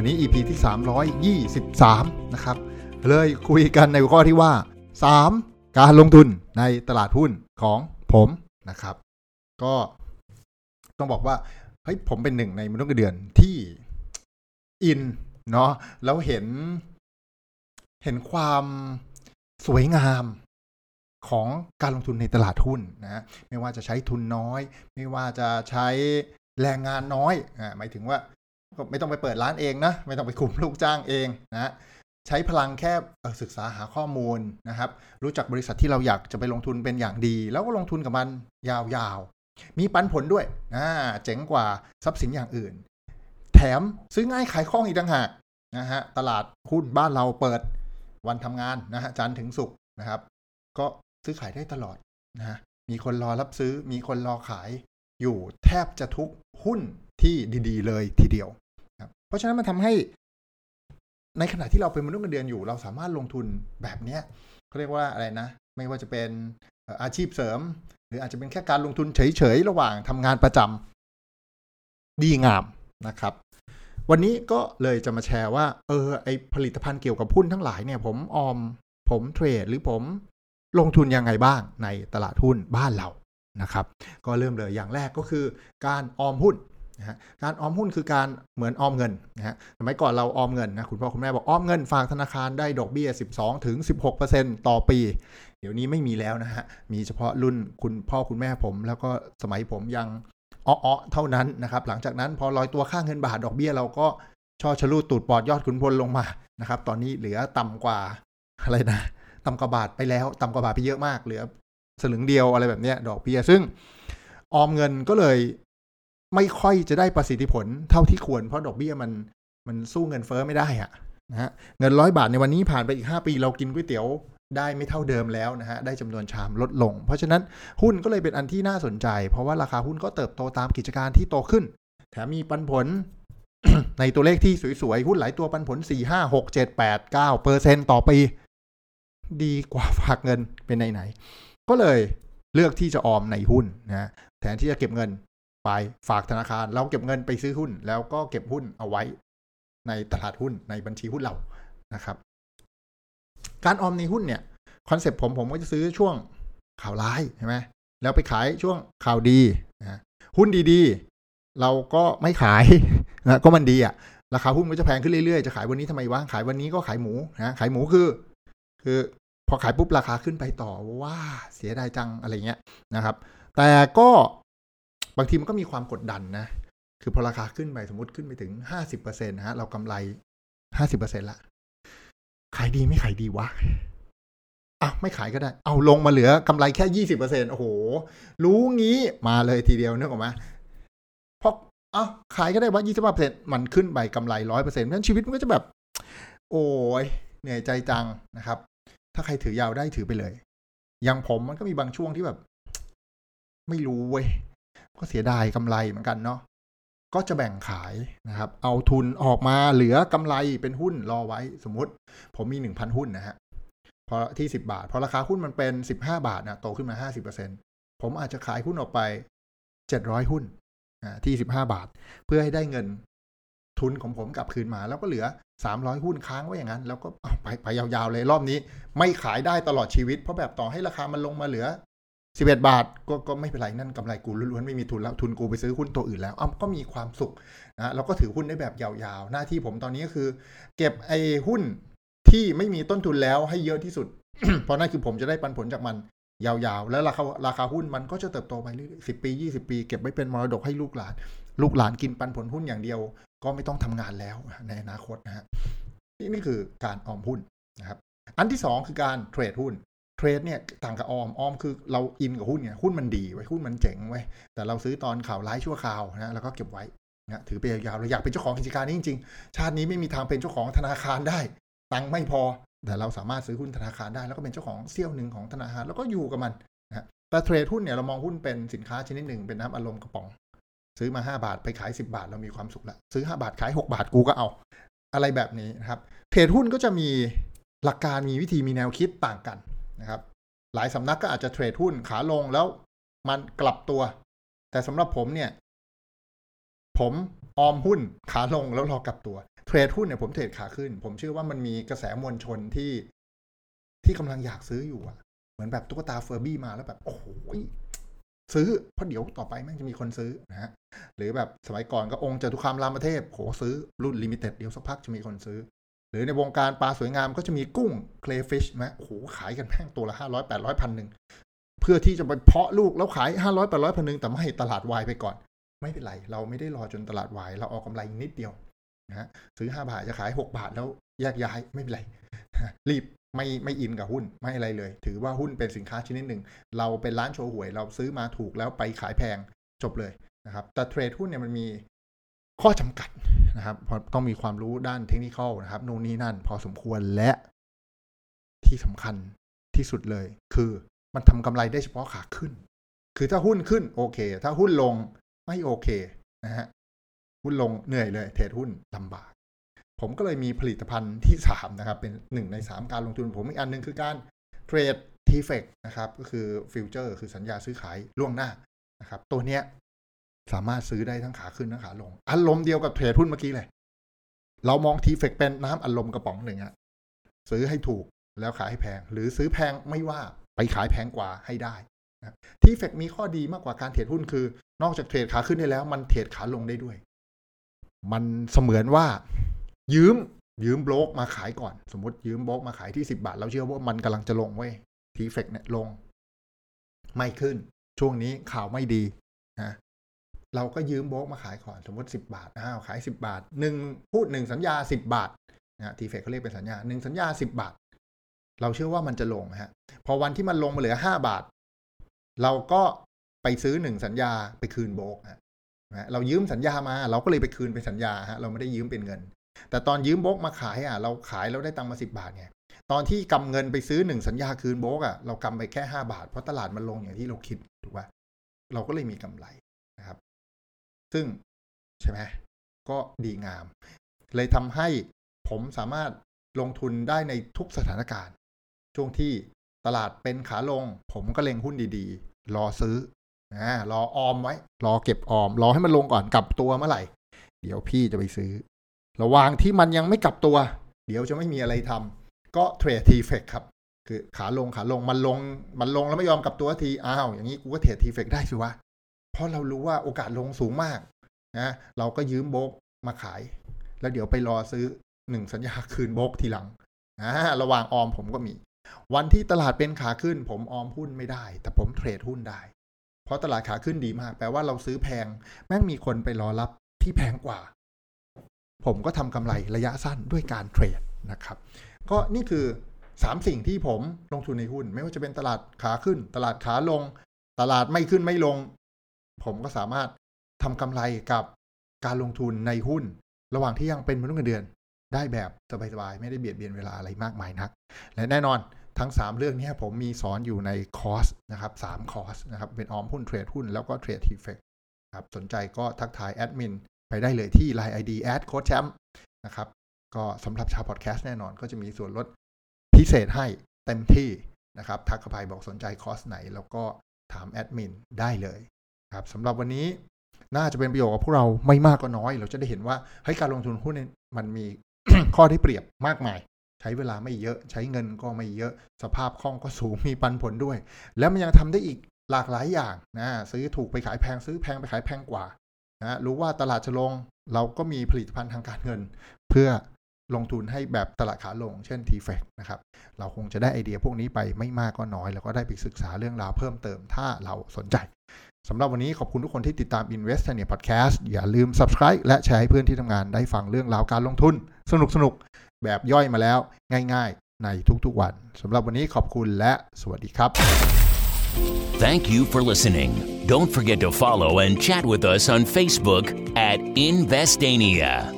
วันนี้ EP ที่ 323 นะครับ เลยคุยกันในหัวข้อที่ว่า 3. การลงทุนในตลาดหุ้นของผมนะครับ ก็ต้องบอกว่าเฮ้ยผมเป็นหนึ่งในมนุษย์เงินเดือนที่อินเนาะแล้วเห็นเห็นความสวยงามของการลงทุนในตลาดหุ้นนะไม่ว่าจะใช้ทุนน้อย ไม่ว่าจะใช้แรงงานน้อยอ่าหมายถึงว่า ก็ไม่ต้องไปเปิดร้านเองนะ ไม่ต้องไปคุมลูกจ้างเองนะใช้พลังแค่ศึกษาหาข้อมูลนะครับ รู้จักบริษัทที่เราอยากจะไปลงทุนเป็นอย่างดี แล้วก็ลงทุนกับมันยาวๆ มีปันผลด้วยนะเจ๋งกว่าทรัพย์สินอย่างอื่น แถมซื้อง่ายขายคล่องอีกต่างหากนะฮะตลาดหุ้นบ้านเราเปิดวันทำงานนะฮะจันทร์ถึงศุกร์นะครับ ก็ซื้อขายได้ตลอดนะฮะมีคนรอรับซื้อมีคนรอขายอยู่แทบจะทุกหุ้นที่ดี ๆ เลยทีเดียว เพราะฉะนั้นมันทำให้ ในขณะที่เราเป็นมนุษย์เงินเดือนอยู่ เราสามารถลงทุนแบบเนี้ยเขาเรียกว่าอะไรนะ ไม่ว่าจะเป็นเอ่ออาชีพเสริม หรืออาจจะเป็นแค่การลงทุนเฉยๆระหว่างทำงานประจำดีงามนะครับ วันนี้ก็เลยจะมาแชร์ว่า เออไอผลิตภัณฑ์เกี่ยวกับหุ้นทั้งหลายเนี่ย ผมออม ผมเทรดหรือผมลงทุนยังไงบ้างในตลาดหุ้นบ้านเรานะครับ ก็เริ่มเลยอย่างแรกก็คือการออมหุ้น นะฮะการออมหุ้นคือการเหมือนออมเงินนะฮะสมัยก่อนเราออมเงินนะคุณพ่อคุณแม่บอกออมเงินฝากธนาคารได้ดอกเบี้ย 12ถึง16%ต่อปี เดี๋ยวนี้ไม่มีแล้วนะฮะมีเฉพาะรุ่นคุณพ่อคุณแม่ผม แล้วก็สมัยผมยังอ้อเท่านั้นนะครับหลังจากนั้นพอลอยตัวค่าเงินบาทดอกเบี้ยเราก็ช่อชะลูดตูดปอดยอดขุนพลลงมานะครับตอนนี้เหลือต่ำกว่าอะไรนะต่ำกว่าบาทไปแล้วต่ำกว่าบาทไปเยอะมากเหลือสลึงเดียวอะไรแบบเนี้ยดอกเบี้ยซึ่งออมเงินก็เลย ไม่ค่อยจะได้ประสิทธิผลเท่าที่ควรเพราะดอกเบี้ยมันมันสู้เงินเฟ้อไม่ได้อะนะฮะเงินร้อยบาทในวันนี้ผ่านไปอีก 5 ปีเรากินก๋วยเตี๋ยวได้ไม่เท่าเดิมแล้วนะฮะได้จำนวนชามลดลง เพราะฉะนั้นหุ้นก็เลยเป็นอันที่น่าสนใจ เพราะว่าราคาหุ้นก็เติบโตตามกิจการที่โตขึ้น แถมมีปันผลในตัวเลขที่สวยๆ หุ้นหลายตัวปันผล 4 5 6 7 8 9เปอร์เซ็นต่อปี ดีกว่าฝากเงินเป็นไหนๆ ก็เลยเลือกที่จะออมในหุ้นนะแทนที่จะเก็บเงิน ไปฝากธนาคาร เราเก็บเงินไปซื้อหุ้น แล้วก็เก็บหุ้นเอาไว้ในตลาดหุ้นในบัญชีหุ้นเรานะครับ การออมในหุ้นเนี่ยคอนเซปต์ผมผมก็จะซื้อช่วงข่าวร้ายใช่ไหมแล้วไปขายช่วงข่าวดีนะหุ้นดีๆ เราก็ไม่ขายนะก็มันดีอะราคาหุ้นก็จะแพงขึ้นเรื่อยๆ จะขายวันนี้ทำไมวะขายวันนี้ก็ขายหมูนะขายหมูคือ คือพอขายปุ๊บราคาขึ้นไปต่อว่าเสียดายจังอะไรเงี้ยนะครับ แต่ก็ บางทีมันก็มีความกดดันนะ คือพอราคาขึ้นไปสมมติขึ้นไปถึงห้าสิบเปอร์เซ็นต์นะฮะ เรากำไรห้าสิบเปอร์เซ็นต์ละ ขายดีไม่ขายดีวะอะไม่ขายก็ได้ เอาลงมาเหลือกำไรแค่ยี่สิบเปอร์เซ็นต์โอ้โห รู้งี้มาเลยทีเดียวนึกออกไหมพอเอาขายก็ได้ว่ายี่สิบเปอร์เซ็นต์มันขึ้นไปกำไรร้อยเปอร์เซ็นต์เพราะฉะนั้นชีวิตมันก็จะแบบ โอ้ยเหนื่อยใจจังนะครับ ถ้าใครถือยาวได้ถือไปเลยอย่างผมมันก็มีบางช่วงที่แบบ ไม่รู้เว้ย ก็เสียดายกำไรเหมือนกันเนาะก็จะแบ่งขายนะครับ เอาทุนออกมาเหลือกำไรเป็นหุ้นรอไว้สมมติ ผมมีหนึ่งพันหุ้นนะฮะพอที่สิบาท พอราคาหุ้นมันเป็นสิบห้าบาทนะโตขึ้นมาห้าสิบเปอร์เซ็นผมอาจจะขายหุ้นออกไปเจ็ดร้อยหุ้นที่สิบห้าบาท เพื่อให้ได้เงินทุนของผมกลับคืนมา แล้วก็เหลือสามร้อยหุ้นค้างไว้อย่างนั้น แล้วก็ไปไปยาวๆเลยรอบนี้ ไม่ขายได้ตลอดชีวิต เพราะแบบต่อให้ราคามันลงมาเหลือ สิบเอ็ดบาทก็ก็ไม่เป็นไรนั่นกำไรกูล้วนๆไม่มีทุนแล้วทุนกูไปซื้อหุ้นตัวอื่นแล้วอ้าก็มีความสุขนะเราก็ถือหุ้นได้แบบยาวๆ หน้าที่ผมตอนนี้ก็คือ เก็บไอ้หุ้นที่ไม่มีต้นทุนแล้วให้เยอะที่สุด เพราะนั่นคือผมจะได้ปันผลจากมันยาวๆ แล้วราคาราคาหุ้นมันก็จะเติบโตไปเรื่อยๆสิปียี่สิบปี เก็บไว้เป็นมรดกให้ลูกหลาน ลูกหลานกินปันผลหุ้นอย่างเดียว ก็ไม่ต้องทำงานแล้วในอนาคตนะฮะนี่นี่คือการออมหุ้นนะครับอันที่สองคือการเทรดหุ้น เทรดเนี่ยต่างกับออมออมคือเราอินกับหุ้นเนี่ยหุ้นมันดีไว้หุ้นมันเจ๋งไว้แต่เราซื้อตอนข่าวร้ายชั่วคราวนะแล้วก็เก็บไว้นะถือไปยาวๆเราอยากเป็นเจ้าของกิจการนี้จริงๆ ชาตินี้ไม่มีทางเป็นเจ้าของธนาคารได้ ตังค์ไม่พอ แต่เราสามารถซื้อหุ้นธนาคารได้ แล้วก็เป็นเจ้าของเซี่ยวหนึ่งของธนาคารแล้วก็อยู่กับมันนะแต่เทรดหุ้นเนี่ยเรามองหุ้นเป็นสินค้าชนิดหนึ่งเป็นน้ำอารมณ์กระป๋อง ซื้อมา 5 บาทไปขาย 10 บาทเรามีความสุขละซื้อ 5 บาทขาย 6 บาทกูก็เอา อะไรแบบนี้นะครับเทรดหุ้นก็จะมีหลักการมีวิธีมีแนวคิดต่างกัน นะครับ หลายสำนักก็อาจจะ trade หุ้นขาลงแล้วมันกลับตัว แต่สำหรับผมเนี่ย ผมออมหุ้นขาลงแล้วรอกลับตัว trade หุ้นเนี่ยผม trade ขาขึ้น ผมเชื่อว่ามันมีกระแสมวลชนที่ที่กำลังอยากซื้ออยู่อะเหมือนแบบตุ๊กตา Furby มาแล้วแบบ โอ้โหซื้อเพราะเดี๋ยวต่อไปแม่งจะมีคนซื้อนะฮะหรือแบบสมัยก่อนก็องค์จตุคามรามเทพโหซื้อรุ่น limited เดี๋ยวสักพักจะมีคนซื้อ หรือในวงการปลาสวยงามก็จะมีกุ้งเคลฟิชไหมโหขายกันแพงตัวละห้าร้อยแปดร้อยพันหนึ่งเพื่อที่จะไปเพาะลูกแล้วขายห้าร้อยแปดร้อยพันหนึ่งแต่ไม่ตลาดวายไปก่อน ไม่เป็นไร เราไม่ได้รอจนตลาดวายเราเอากำไรนิดเดียวนะฮะซื้อห้าบาทจะขายหกบาทแล้วแยกย้ายไม่เป็นไร รีบไม่ไม่อินกับหุ้นไม่อะไรเลย ถือว่าหุ้นเป็นสินค้าชนิดหนึ่ง เราเป็นร้านโชว์หวย เราซื้อมาถูกแล้วไปขายแพงจบเลยนะครับแต่เทรดหุ้นเนี่ยมันมี ข้อจำกัดนะครับเพราะต้องมีความรู้ด้านเทคนิคนะครับนู่นนี่นั่น พอสมควรและที่สำคัญที่สุดเลย คือมันทำกำไรได้เฉพาะขาขึ้น คือถ้าหุ้นขึ้นโอเค ถ้าหุ้นลงไม่โอเคนะฮะหุ้นลงเหนื่อยเลย เทรดหุ้นลำบาก ผมก็เลยมีผลิตภัณฑ์ที่3นะครับ เป็น1ใน3การลงทุนผมอีกอันหนึ่งคือการเทรดทีเฟกนะครับ ก็คือฟิวเจอร์คือสัญญาซื้อขายล่วงหน้านะครับ ตัวเนี้ย สามารถซื้อได้ทั้งขาขึ้นทั้งขาลงอารมณ์เดียวกับเทรดหุ้นเมื่อกี้เลย เรามองทีเฟกเป็นน้ำอารมณ์กระป๋องหนึ่งอะซื้อให้ถูกแล้วขายให้แพง หรือซื้อแพงไม่ว่าไปขายแพงกว่าให้ได้นะทีเฟกมีข้อดีมากกว่าการเทรดหุ้นคือ นอกจากเทรดขาขึ้นได้แล้ว มันเทรดขาลงได้ด้วย มันเสมือนว่า ยืมยืมโบลกมาขายก่อน สมมติยืมโบลกมาขายที่สิบาท เราเชื่อว่ามันกำลังจะลงเว้ยทีเฟกเนี่ยลง ไม่ขึ้น ช่วงนี้ข่าวไม่ดีนะ เราก็ยืมโบกมาขายก่อนสมมติสิบาทอ้าวขายสิบาทหนึ่งพูดหนึ่งสัญญาสิบบาทนะทีเฟกเขาเรียกเป็นสัญญาหนึ่งสัญญาสิบบาท เราเชื่อว่ามันจะลงฮะพอวันที่มันลงมาเหลือห้าบาท เราก็ไปซื้อหนึ่งสัญญาไปคืนโบกฮะเรายืมสัญญามา เราก็เลยไปคืนเป็นสัญญาฮะเราไม่ได้ยืมเป็นเงิน แต่ตอนยืมโบกมาขายอะเราขายแล้วได้ตังค์มาสิบาทไงตอนที่กำเงินไปซื้อหนึ่งสัญญาคืนโบกอะเรากำไปแค่ห้าบาทเพราะตลาดมันลงอย่างที่เราคิดถูกป่ะเราก็เลยมีกำไรนะครับ ซึ่งใช่ไหมก็ดีงาม เลยทำให้ผมสามารถลงทุนได้ในทุกสถานการณ์ ช่วงที่ตลาดเป็นขาลง ผมก็เล็งหุ้นดีๆ รอซื้อนะรอออมไว้ รอเก็บออม รอให้มันลงก่อนกลับตัวเมื่อไหร่ เดี๋ยวพี่จะไปซื้อ ระหว่างที่มันยังไม่กลับตัว เดี๋ยวจะไม่มีอะไรทำก็เทรดทีเฟกครับ คือขาลงขาลงมันลงมันลงแล้วไม่ยอมกลับตัวทีอ้าวอย่างนี้กูก็เทรดทีเฟกได้สิวะ เพราะเรารู้ว่าโอกาสลงสูงมากนะเราก็ยืมโบกมาขาย แล้วเดี๋ยวไปรอซื้อหนึ่งสัญญาคืนโบกทีหลังนะระหว่างออมผมก็มี วันที่ตลาดเป็นขาขึ้น ผมออมหุ้นไม่ได้ แต่ผมเทรดหุ้นได้ เพราะตลาดขาขึ้นดีมาก แปลว่าเราซื้อแพง แม่งมีคนไปรอรับที่แพงกว่า ผมก็ทำกำไรระยะสั้นด้วยการเทรดนะครับ ก็นี่คือ3สิ่งที่ผมลงทุนในหุ้น ไม่ว่าจะเป็นตลาดขาขึ้น ตลาดขาลง ตลาดไม่ขึ้นไม่ลง ผมก็สามารถทำกำไรกับการลงทุนในหุ้น ระหว่างที่ยังเป็นมนุษย์เงินเดือน ได้แบบสบายๆไม่ได้เบียดเบียนเวลาอะไรมากมายนัก และแน่นอนทั้ง 3 เรื่องนี้ผมมีสอนอยู่ในคอร์สนะครับ3 คอร์สนะครับเป็นออมหุ้น trade หุ้นแล้วก็ trade TFEX ครับสนใจก็ทักทายแอดมินไปได้เลยที่ Line ID แอดโค้ชแชมป์นะครับก็สำหรับชาวพอดแคสต์แน่นอนก็จะมีส่วนลดพิเศษให้เต็มที่นะครับทักเข้าไปบอกสนใจคอร์สไหน แล้วก็ถามแอดมินได้เลย ครับสำหรับวันนี้น่าจะเป็นประโยชน์กับพวกเราไม่มากก็น้อย เราจะได้เห็นว่าให้การลงทุนหุ้นมันมีข้อได้เปรียบมากมาย ใช้เวลาไม่เยอะ ใช้เงินก็ไม่เยอะ สภาพคล่องก็สูงมีปันผลด้วย แล้วมันยังทำได้อีกหลากหลายอย่างนะซื้อถูกไปขายแพงซื้อแพงไปขายแพงกว่านะรู้ว่าตลาดจะลงเราก็มีผลิตภัณฑ์ทางการเงิน เพื่อ ลงทุนให้แบบตลาดขาลง เช่น t f ฟนะครับ เราคงจะได้ไอเดียพวกนี้ไปไม่มากก็น้อย แล้วก็ได้ไปศึกษาเรื่องราวเพิ่มเติมถ้าเราสนใจสำหรับวันนี้ขอบคุณทุกคนที่ติดตาม Invest เนี่ย Podcast อย่าลืม Subscribe และแชร์ให้เพื่อนที่ทำงานได้ฟังเรื่องราวการลงทุน สนุกสนุกแบบย่อยมาแล้วง่ายๆ ในทุกๆวันสำหรับวันนี้ขอบคุณและสวัสดีครับ Thank you for listening. Don't forget to follow and chat with us on Facebook at Investania.